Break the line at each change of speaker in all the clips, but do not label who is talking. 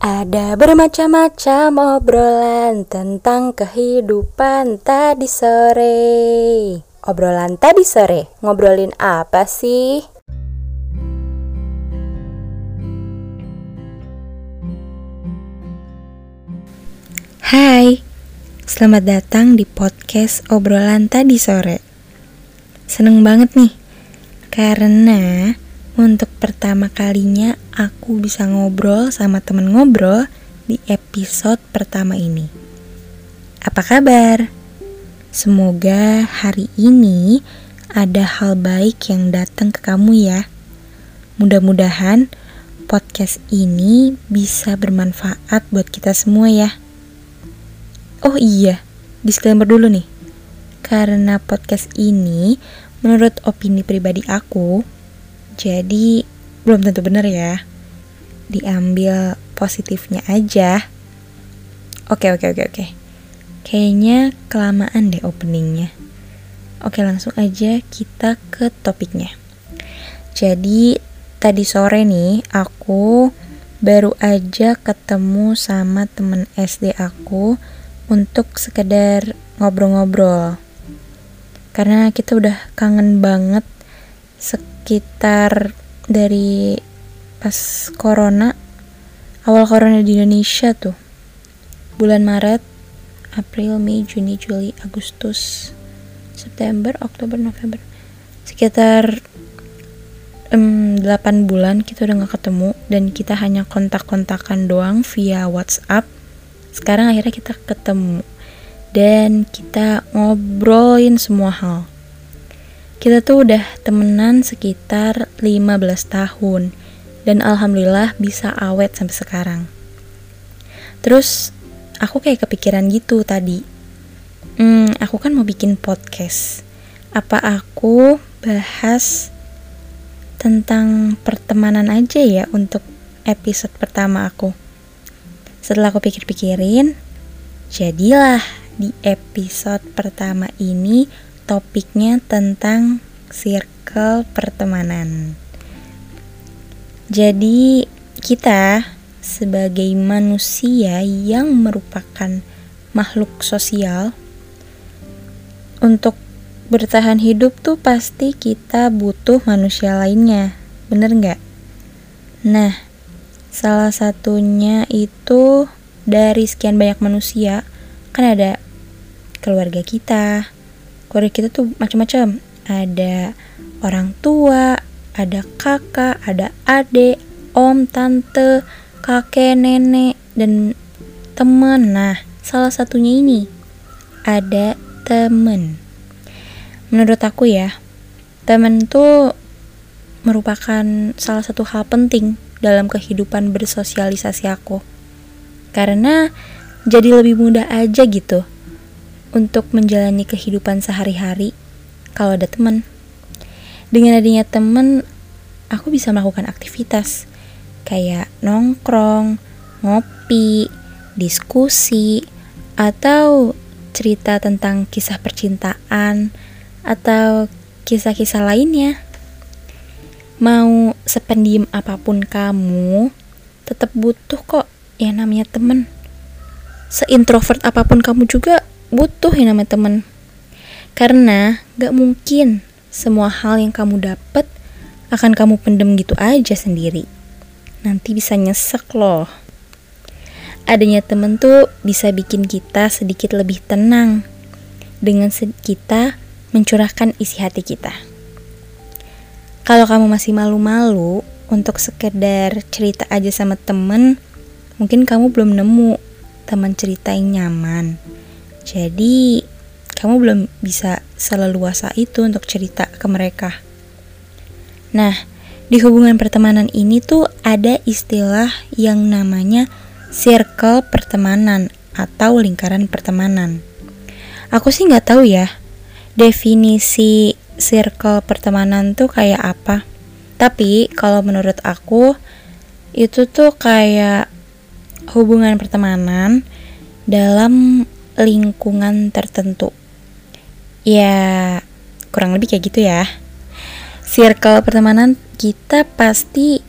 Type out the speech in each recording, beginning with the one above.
Ada bermacam-macam obrolan tentang kehidupan tadi sore. Obrolan tadi sore, ngobrolin apa sih?
Hai, selamat datang di podcast obrolan tadi sore. Seneng banget nih, karena untuk pertama kalinya aku bisa ngobrol sama temen ngobrol di episode pertama ini. Apa kabar? Semoga hari ini ada hal baik yang datang ke kamu ya. Mudah-mudahan podcast ini bisa bermanfaat buat kita semua ya. Oh iya, disclaimer dulu nih. Karena podcast ini menurut opini pribadi aku jadi belum tentu benar ya. Diambil positifnya aja. Oke oke oke oke. Kayaknya kelamaan deh openingnya. Oke langsung aja kita ke topiknya. Jadi tadi sore nih aku baru aja ketemu sama temen SD aku untuk sekedar ngobrol-ngobrol. Karena kita udah kangen banget sekitar dari pas corona awal corona di Indonesia tuh. Bulan Maret April Mei Juni Juli Agustus September Oktober November. Sekitar um, 8 bulan kita udah gak ketemu dan kita hanya kontak-kontakan doang via WhatsApp. Sekarang akhirnya kita ketemu dan kita ngobrolin semua hal kita tuh udah temenan sekitar 15 tahun dan alhamdulillah bisa awet sampai sekarang. Terus aku kayak kepikiran gitu tadi. Hmm, aku kan mau bikin podcast. Apa aku bahas tentang pertemanan aja ya untuk episode pertama aku? Setelah aku pikir-pikirin, jadilah di episode pertama ini topiknya tentang circle pertemanan. Jadi, kita sebagai manusia yang merupakan makhluk sosial untuk bertahan hidup tuh pasti kita butuh manusia lainnya. Bener nggak? Nah, salah satunya itu dari sekian banyak manusia kan ada keluarga kita, keluarga kita tuh macam-macam. Ada orang tua ada kakak ada adik om tante kakek nenek dan teman. Nah salah satunya ini ada temen menurut aku ya temen tuh merupakan salah satu hal penting dalam kehidupan bersosialisasi aku. Karena jadi lebih mudah aja gitu untuk menjalani kehidupan sehari-hari kalau ada teman. Dengan adanya teman, aku bisa melakukan aktivitas kayak nongkrong, ngopi, diskusi, atau cerita tentang kisah percintaan atau kisah-kisah lainnya. Mau sependiam apa pun kamu, tetap butuh kok yang namanya temen. Seintrovert apa pun kamu juga butuh yang namanya temen karena gak mungkin semua hal yang kamu dapat akan kamu pendem gitu aja sendiri. Nanti bisa nyesek loh. Adanya temen tuh bisa bikin kita sedikit lebih tenang dengan kita mencurahkan isi hati kita. Kalau kamu masih malu-malu untuk sekedar cerita aja sama temen mungkin kamu belum nemu teman cerita yang nyaman jadi, kamu belum bisa seleluasa itu untuk cerita ke mereka. Nah, di hubungan pertemanan ini tuh ada istilah yang namanya circle pertemanan atau lingkaran pertemanan. Aku sih nggak tahu ya definisi circle pertemanan tuh kayak apa. Tapi kalau menurut aku itu tuh kayak hubungan pertemanan dalam lingkungan tertentu. Ya, kurang lebih kayak gitu ya. Circle pertemanan kita pasti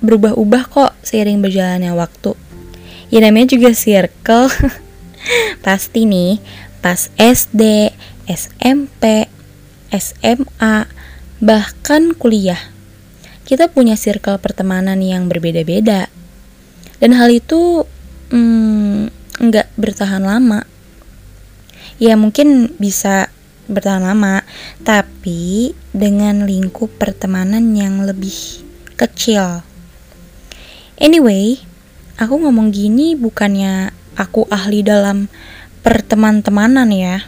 berubah-ubah kok seiring berjalannya waktu. Ya namanya juga circle. Pasti nih, pas SD, SMP, SMA, bahkan kuliah. Kita punya circle pertemanan yang berbeda-beda. Dan hal itu hmm, nggak bertahan lama. Ya mungkin bisa bertahan lama, tapi dengan lingkup pertemanan yang lebih kecil. Anyway, aku ngomong gini bukannya aku ahli dalam perteman-temanan ya.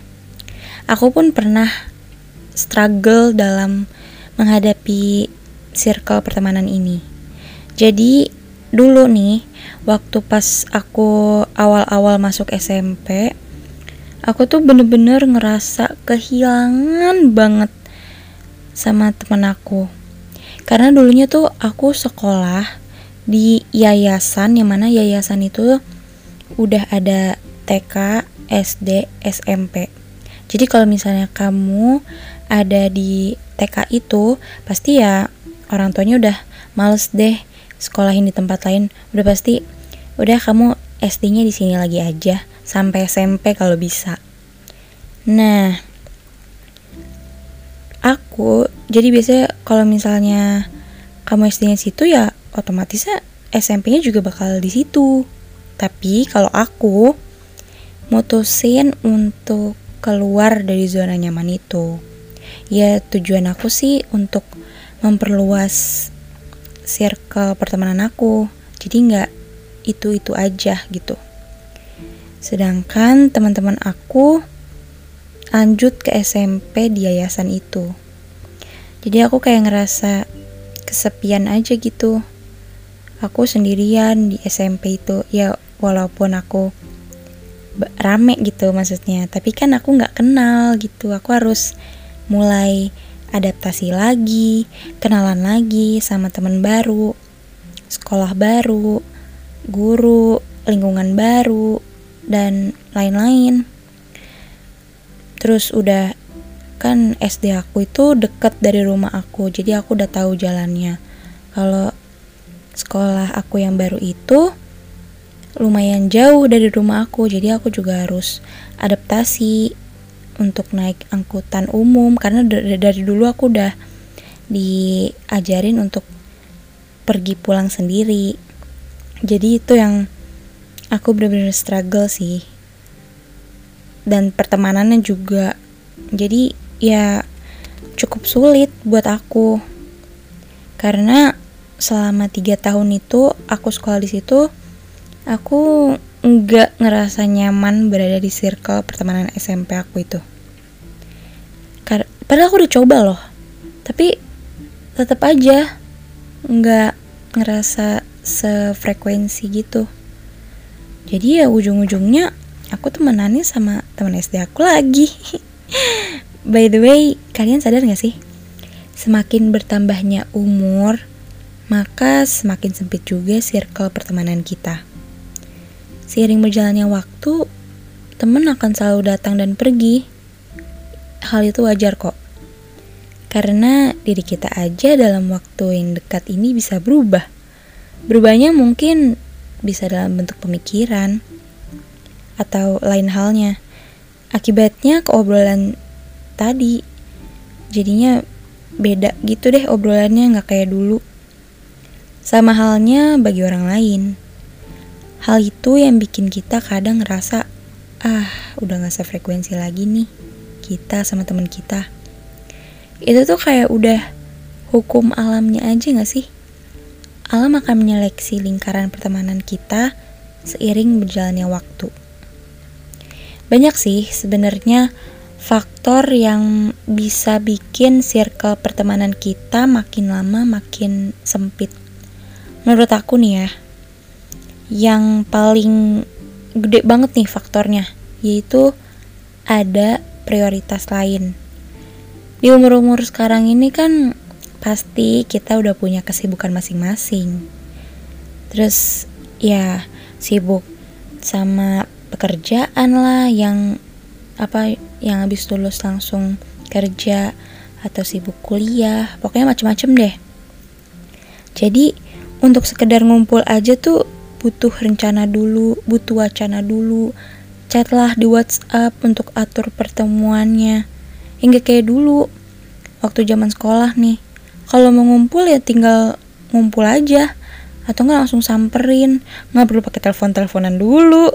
Aku pun pernah struggle dalam menghadapi circle pertemanan ini. Jadi dulu nih, waktu pas aku awal-awal masuk SMP, aku tuh bener-bener ngerasa kehilangan banget sama temen aku. Karena dulunya tuh aku sekolah di yayasan yang mana yayasan itu udah ada TK, SD, SMP. Jadi kalau misalnya kamu ada di TK itu, pasti ya orang tuanya udah males deh sekolahin di tempat lain. Udah pasti udah kamu SD-nya di sini lagi aja sampai SMP kalau bisa. Nah, aku jadi biasanya kalau misalnya kamu SD-nya situ ya otomatisnya SMP-nya juga bakal di situ. Tapi kalau aku mutusin untuk keluar dari zona nyaman itu, ya tujuan aku sih untuk memperluas circle pertemanan aku. Jadi nggak itu-itu aja gitu. Sedangkan teman-teman aku lanjut ke SMP di yayasan itu. Jadi aku kayak ngerasa kesepian aja gitu. Aku sendirian di SMP itu. Ya walaupun aku rame gitu maksudnya. Tapi kan aku nggak kenal gitu. Aku harus mulai adaptasi lagi kenalan lagi sama teman baru sekolah baru guru lingkungan baru dan lain-lain. Terus udah kan SD aku itu deket dari rumah aku jadi aku udah tahu jalannya. Kalau sekolah aku yang baru itu lumayan jauh dari rumah aku jadi aku juga harus adaptasi untuk naik angkutan umum karena dari, dulu aku udah diajarin untuk pergi pulang sendiri. Jadi itu yang aku bener-bener struggle sih. Dan pertemanannya juga. Jadi ya cukup sulit buat aku. Karena selama tiga tahun itu aku sekolah di situ aku nggak ngerasa nyaman berada di circle pertemanan SMP aku itu. Padahal aku udah coba loh. Tapi tetap aja nggak ngerasa sefrekuensi gitu jadi ya ujung-ujungnya aku temenannya sama teman SD aku lagi By the way, kalian sadar gak sih? Semakin bertambahnya umur, maka semakin sempit juga circle pertemanan kita. Seiring berjalannya waktu, teman akan selalu datang dan pergi. Hal itu wajar kok. Karena diri kita aja dalam waktu yang dekat ini bisa berubah. Berubahnya mungkin bisa dalam bentuk pemikiran atau lain halnya. Akibatnya keobrolan tadi. Jadinya beda gitu deh obrolannya nggak kayak dulu. Sama halnya bagi orang lain. Hal itu yang bikin kita kadang ngerasa, ah udah gak sefrekuensi lagi nih kita sama teman kita. Itu tuh kayak udah hukum alamnya aja gak sih? Alam akan menyeleksi lingkaran pertemanan kita seiring berjalannya waktu. Banyak sih sebenarnya faktor yang bisa bikin circle pertemanan kita makin lama makin sempit. Menurut aku nih ya, yang paling gede banget nih faktornya, yaitu ada prioritas lain. Di umur-umur sekarang ini kan pasti kita udah punya kesibukan masing-masing. Terus ya sibuk sama pekerjaan lah yang apa yang habis lulus langsung kerja atau sibuk kuliah pokoknya macem-macem deh jadi untuk sekedar ngumpul aja tuh butuh rencana dulu, butuh wacana dulu. Chatlah di WhatsApp untuk atur pertemuannya. Hingga kayak dulu, waktu zaman sekolah nih. Kalau mau ngumpul ya tinggal ngumpul aja. Atau nggak langsung samperin. Nggak perlu pakai telepon-teleponan dulu.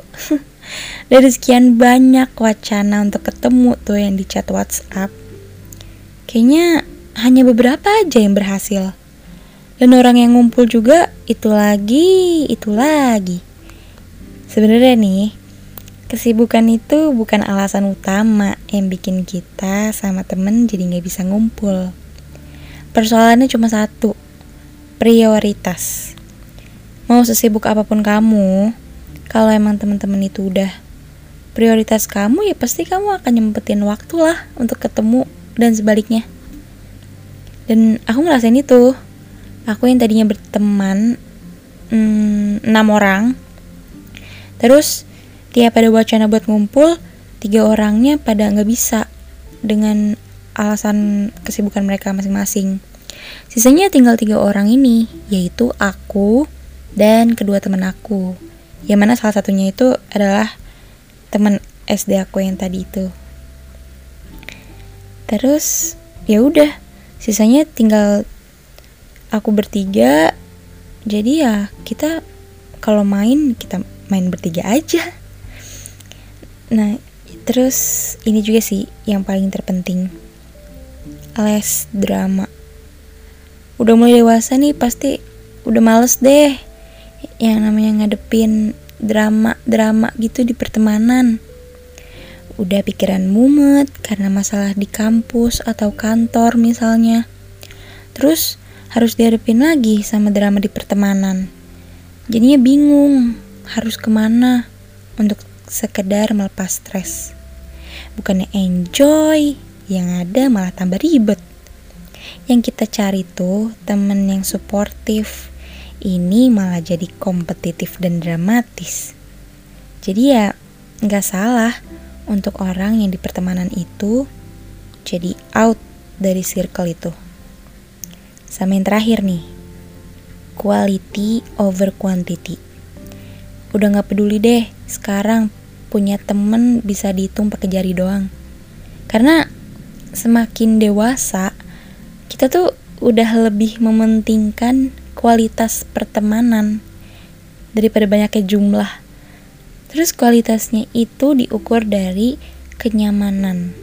Dari sekian banyak wacana untuk ketemu tuh yang di chat WhatsApp. Kayaknya hanya beberapa aja yang berhasil. Dan orang yang ngumpul juga itu lagi, itu lagi. Sebenarnya nih, kesibukan itu bukan alasan utama yang bikin kita sama temen jadi nggak bisa ngumpul. Persoalannya cuma satu, prioritas. Mau sesibuk apa pun kamu, kalau emang teman-teman itu udah prioritas kamu ya pasti kamu akan nyempetin waktu lah untuk ketemu dan sebaliknya. Dan aku ngerasain itu aku yang tadinya berteman hmm, enam orang terus tiap ada wacana buat ngumpul tiga orangnya pada nggak bisa dengan alasan kesibukan mereka masing-masing. Sisanya tinggal tiga orang ini yaitu aku dan kedua teman aku. Yang mana salah satunya itu adalah teman SD aku yang tadi itu. Terus ya udah sisanya tinggal aku bertiga. Jadi ya kita kalau main kita main bertiga aja. Nah terus ini juga sih yang paling terpenting les drama udah mulai dewasa nih pasti udah males deh yang namanya ngadepin drama-drama gitu di pertemanan udah pikiran mumet karena masalah di kampus atau kantor misalnya terus harus dihadapin lagi sama drama di pertemanan. Jadinya bingung harus ke mana untuk sekedar melepas stres. Bukannya enjoy, yang ada malah tambah ribet. Yang kita cari tuh temen yang suportif, ini malah jadi kompetitif dan dramatis. Jadi ya nggak salah untuk orang yang di pertemanan itu jadi out dari circle itu. Sama yang terakhir nih, quality over quantity. Udah gak peduli deh, sekarang punya temen bisa dihitung pakai jari doang. Karena semakin dewasa, kita tuh udah lebih mementingkan kualitas pertemanan daripada banyaknya jumlah. Terus kualitasnya itu diukur dari kenyamanan.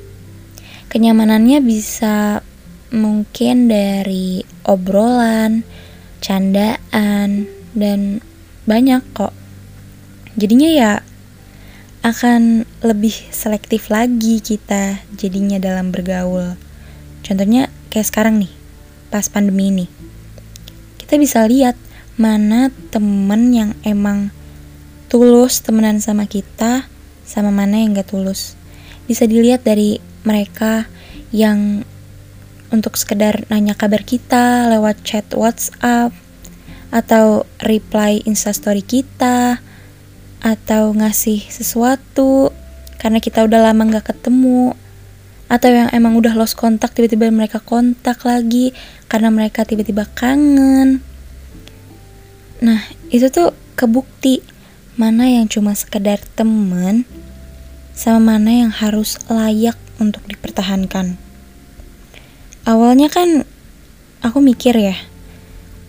Kenyamanannya bisa mungkin dari obrolan, candaan, dan banyak kok. Jadinya ya akan lebih selektif lagi kita jadinya dalam bergaul. Contohnya kayak sekarang nih, pas pandemi ini. Kita bisa lihat mana temen yang emang tulus temenan sama kita, sama mana yang gak tulus. Bisa dilihat dari mereka yang untuk sekedar nanya kabar kita lewat chat WhatsApp atau reply instastory kita atau ngasih sesuatu karena kita udah lama nggak ketemu atau yang emang udah lost kontak tiba-tiba mereka kontak lagi karena mereka tiba-tiba kangen. Nah itu tuh kebukti mana yang cuma sekedar temen sama mana yang harus layak untuk dipertahankan. Awalnya kan aku mikir ya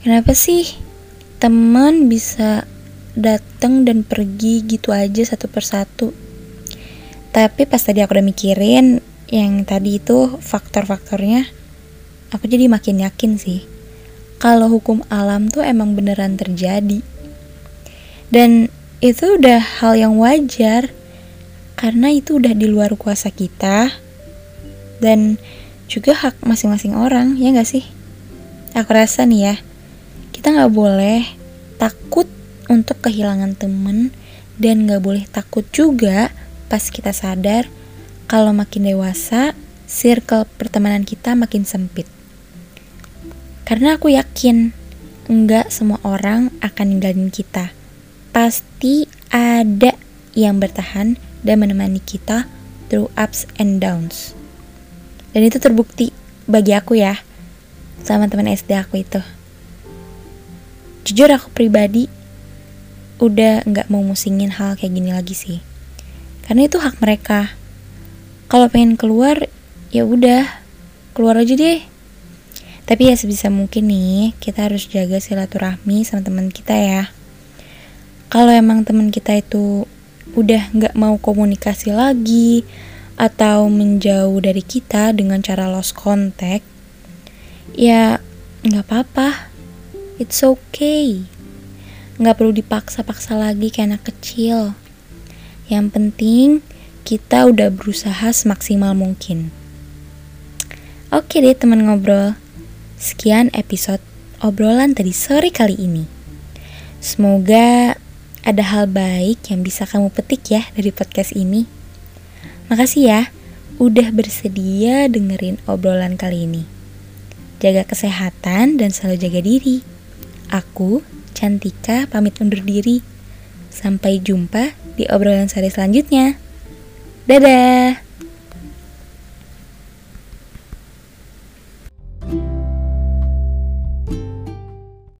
kenapa sih teman bisa datang dan pergi gitu aja satu persatu tapi pas tadi aku udah mikirin yang tadi itu faktor-faktornya aku jadi makin yakin sih kalau hukum alam tuh emang beneran terjadi dan itu udah hal yang wajar karena itu udah di luar kuasa kita dan juga hak masing-masing orang, ya gak sih? Aku rasa nih ya, kita gak boleh takut untuk kehilangan temen dan gak boleh takut juga pas kita sadar kalau makin dewasa, circle pertemanan kita makin sempit. Karena aku yakin nggak semua orang akan ninggalin kita. Pasti ada yang bertahan dan menemani kita through ups and downs. Dan itu terbukti bagi aku ya, sama teman SD aku itu. Jujur aku pribadi udah nggak mau musingin hal kayak gini lagi sih. Karena itu hak mereka. Kalau pengen keluar, ya udah, keluar aja deh. Tapi ya sebisa mungkin nih, kita harus jaga silaturahmi sama teman kita ya. Kalau emang teman kita itu udah nggak mau komunikasi lagi, atau menjauh dari kita dengan cara lost contact, ya nggak apa-apa. It's okay. Nggak perlu dipaksa-paksa lagi kayak anak kecil. Yang penting kita udah berusaha semaksimal mungkin. Oke deh teman ngobrol. Sekian episode obrolan tadi sore kali ini. Semoga ada hal baik yang bisa kamu petik ya dari podcast ini. Makasih ya udah bersedia dengerin obrolan kali ini. Jaga kesehatan dan selalu jaga diri. Aku, Cantika, pamit undur diri. Sampai jumpa di obrolan sehari selanjutnya. Dadah!